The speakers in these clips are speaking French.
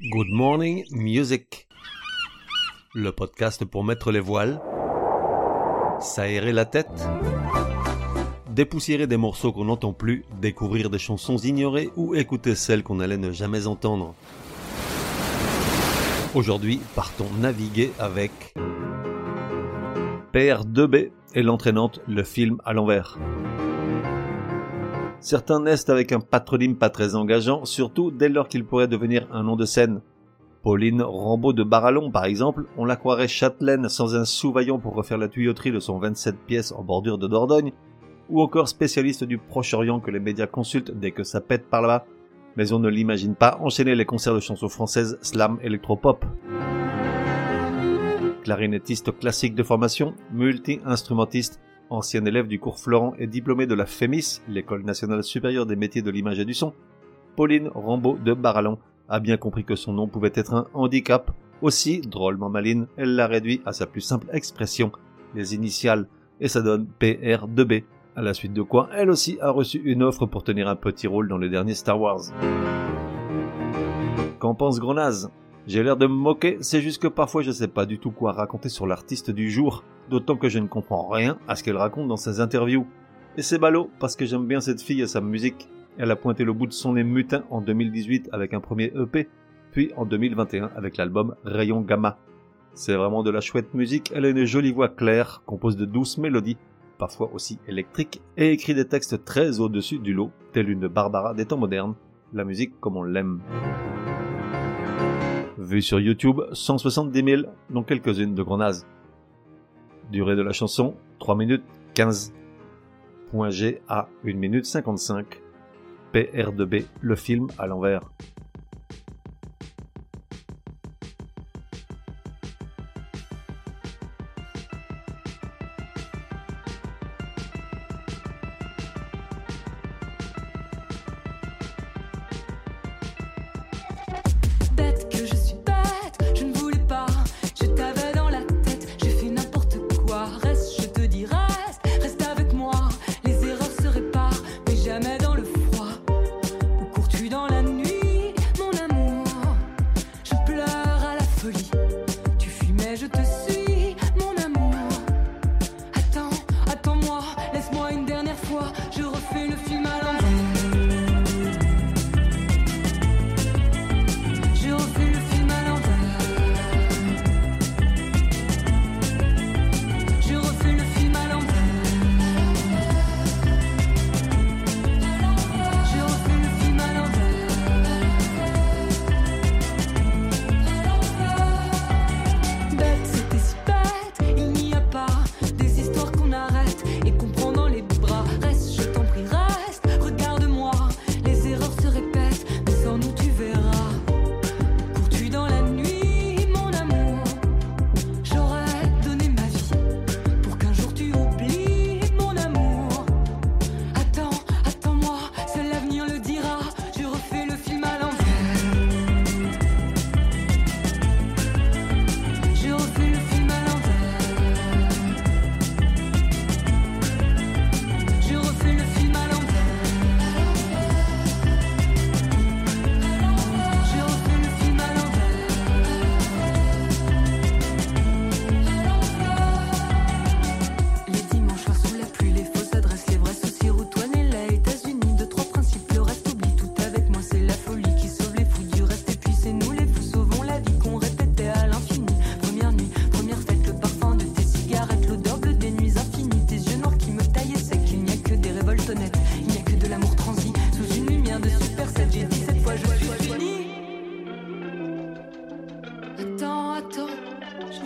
Good Morning Music. Le podcast pour mettre les voiles, s'aérer la tête, dépoussiérer des morceaux qu'on n'entend plus, découvrir des chansons ignorées ou écouter celles qu'on allait ne jamais entendre. Aujourd'hui, partons naviguer avec PR2B et l'entraînante Le film à l'envers. Certains naissent avec un patronyme pas très engageant, surtout dès lors qu'il pourrait devenir un nom de scène. Pauline Rambaud de Barallon, par exemple, on la croirait châtelaine sans un sous-vaillant pour refaire la tuyauterie de son 27 pièces en bordure de Dordogne, ou encore spécialiste du Proche-Orient que les médias consultent dès que ça pète par là-bas, mais on ne l'imagine pas enchaîner les concerts de chansons françaises slam électropop. Clarinettiste classique de formation, multi-instrumentiste, ancien élève du cours Florent et diplômé de la FEMIS, l'École nationale supérieure des métiers de l'image et du son, Pauline Rambaud de Barallon a bien compris que son nom pouvait être un handicap. Aussi, drôlement maline, elle l'a réduit à sa plus simple expression, les initiales, et ça donne PR2B, à la suite de quoi elle aussi a reçu une offre pour tenir un petit rôle dans le dernier Star Wars. Qu'en pense Grenaz? J'ai l'air de me moquer, c'est juste que parfois je sais pas du tout quoi raconter sur l'artiste du jour, d'autant que je ne comprends rien à ce qu'elle raconte dans ses interviews. Et c'est ballot, parce que j'aime bien cette fille et sa musique. Elle a pointé le bout de son nez mutin en 2018 avec un premier EP, puis en 2021 avec l'album Rayon Gamma. C'est vraiment de la chouette musique, elle a une jolie voix claire, compose de douces mélodies, parfois aussi électriques, et écrit des textes très au-dessus du lot, telle une Barbara des temps modernes, la musique comme on l'aime. Vue sur YouTube, 170 000, dont quelques-unes de Grenaz. Durée de la chanson, 3 minutes 15. Point G à 1 minute 55. PR2B, le film à l'envers.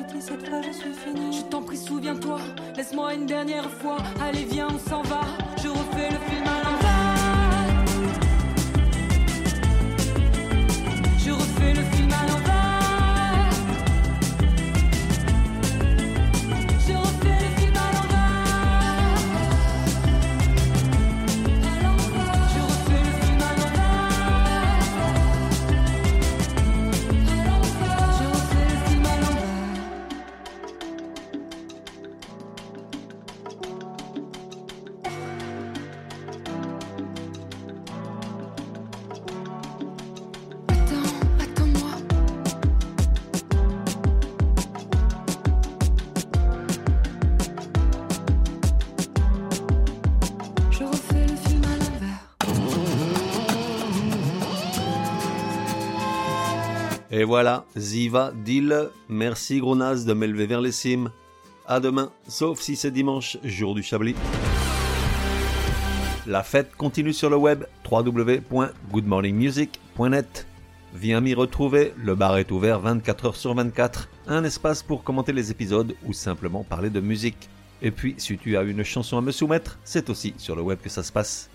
Je. Je t'en prie, souviens-toi, laisse-moi une dernière fois. Allez, viens, on s'en va. Je refais le film à l'envers. Et voilà, Ziva, deal. Merci Gronaz de m'élever vers les cimes. À demain, sauf si c'est dimanche, jour du Chablis. La fête continue sur le web www.goodmorningmusic.net. Viens m'y retrouver, le bar est ouvert 24 heures sur 24, un espace pour commenter les épisodes ou simplement parler de musique. Et puis, si tu as une chanson à me soumettre, c'est aussi sur le web que ça se passe.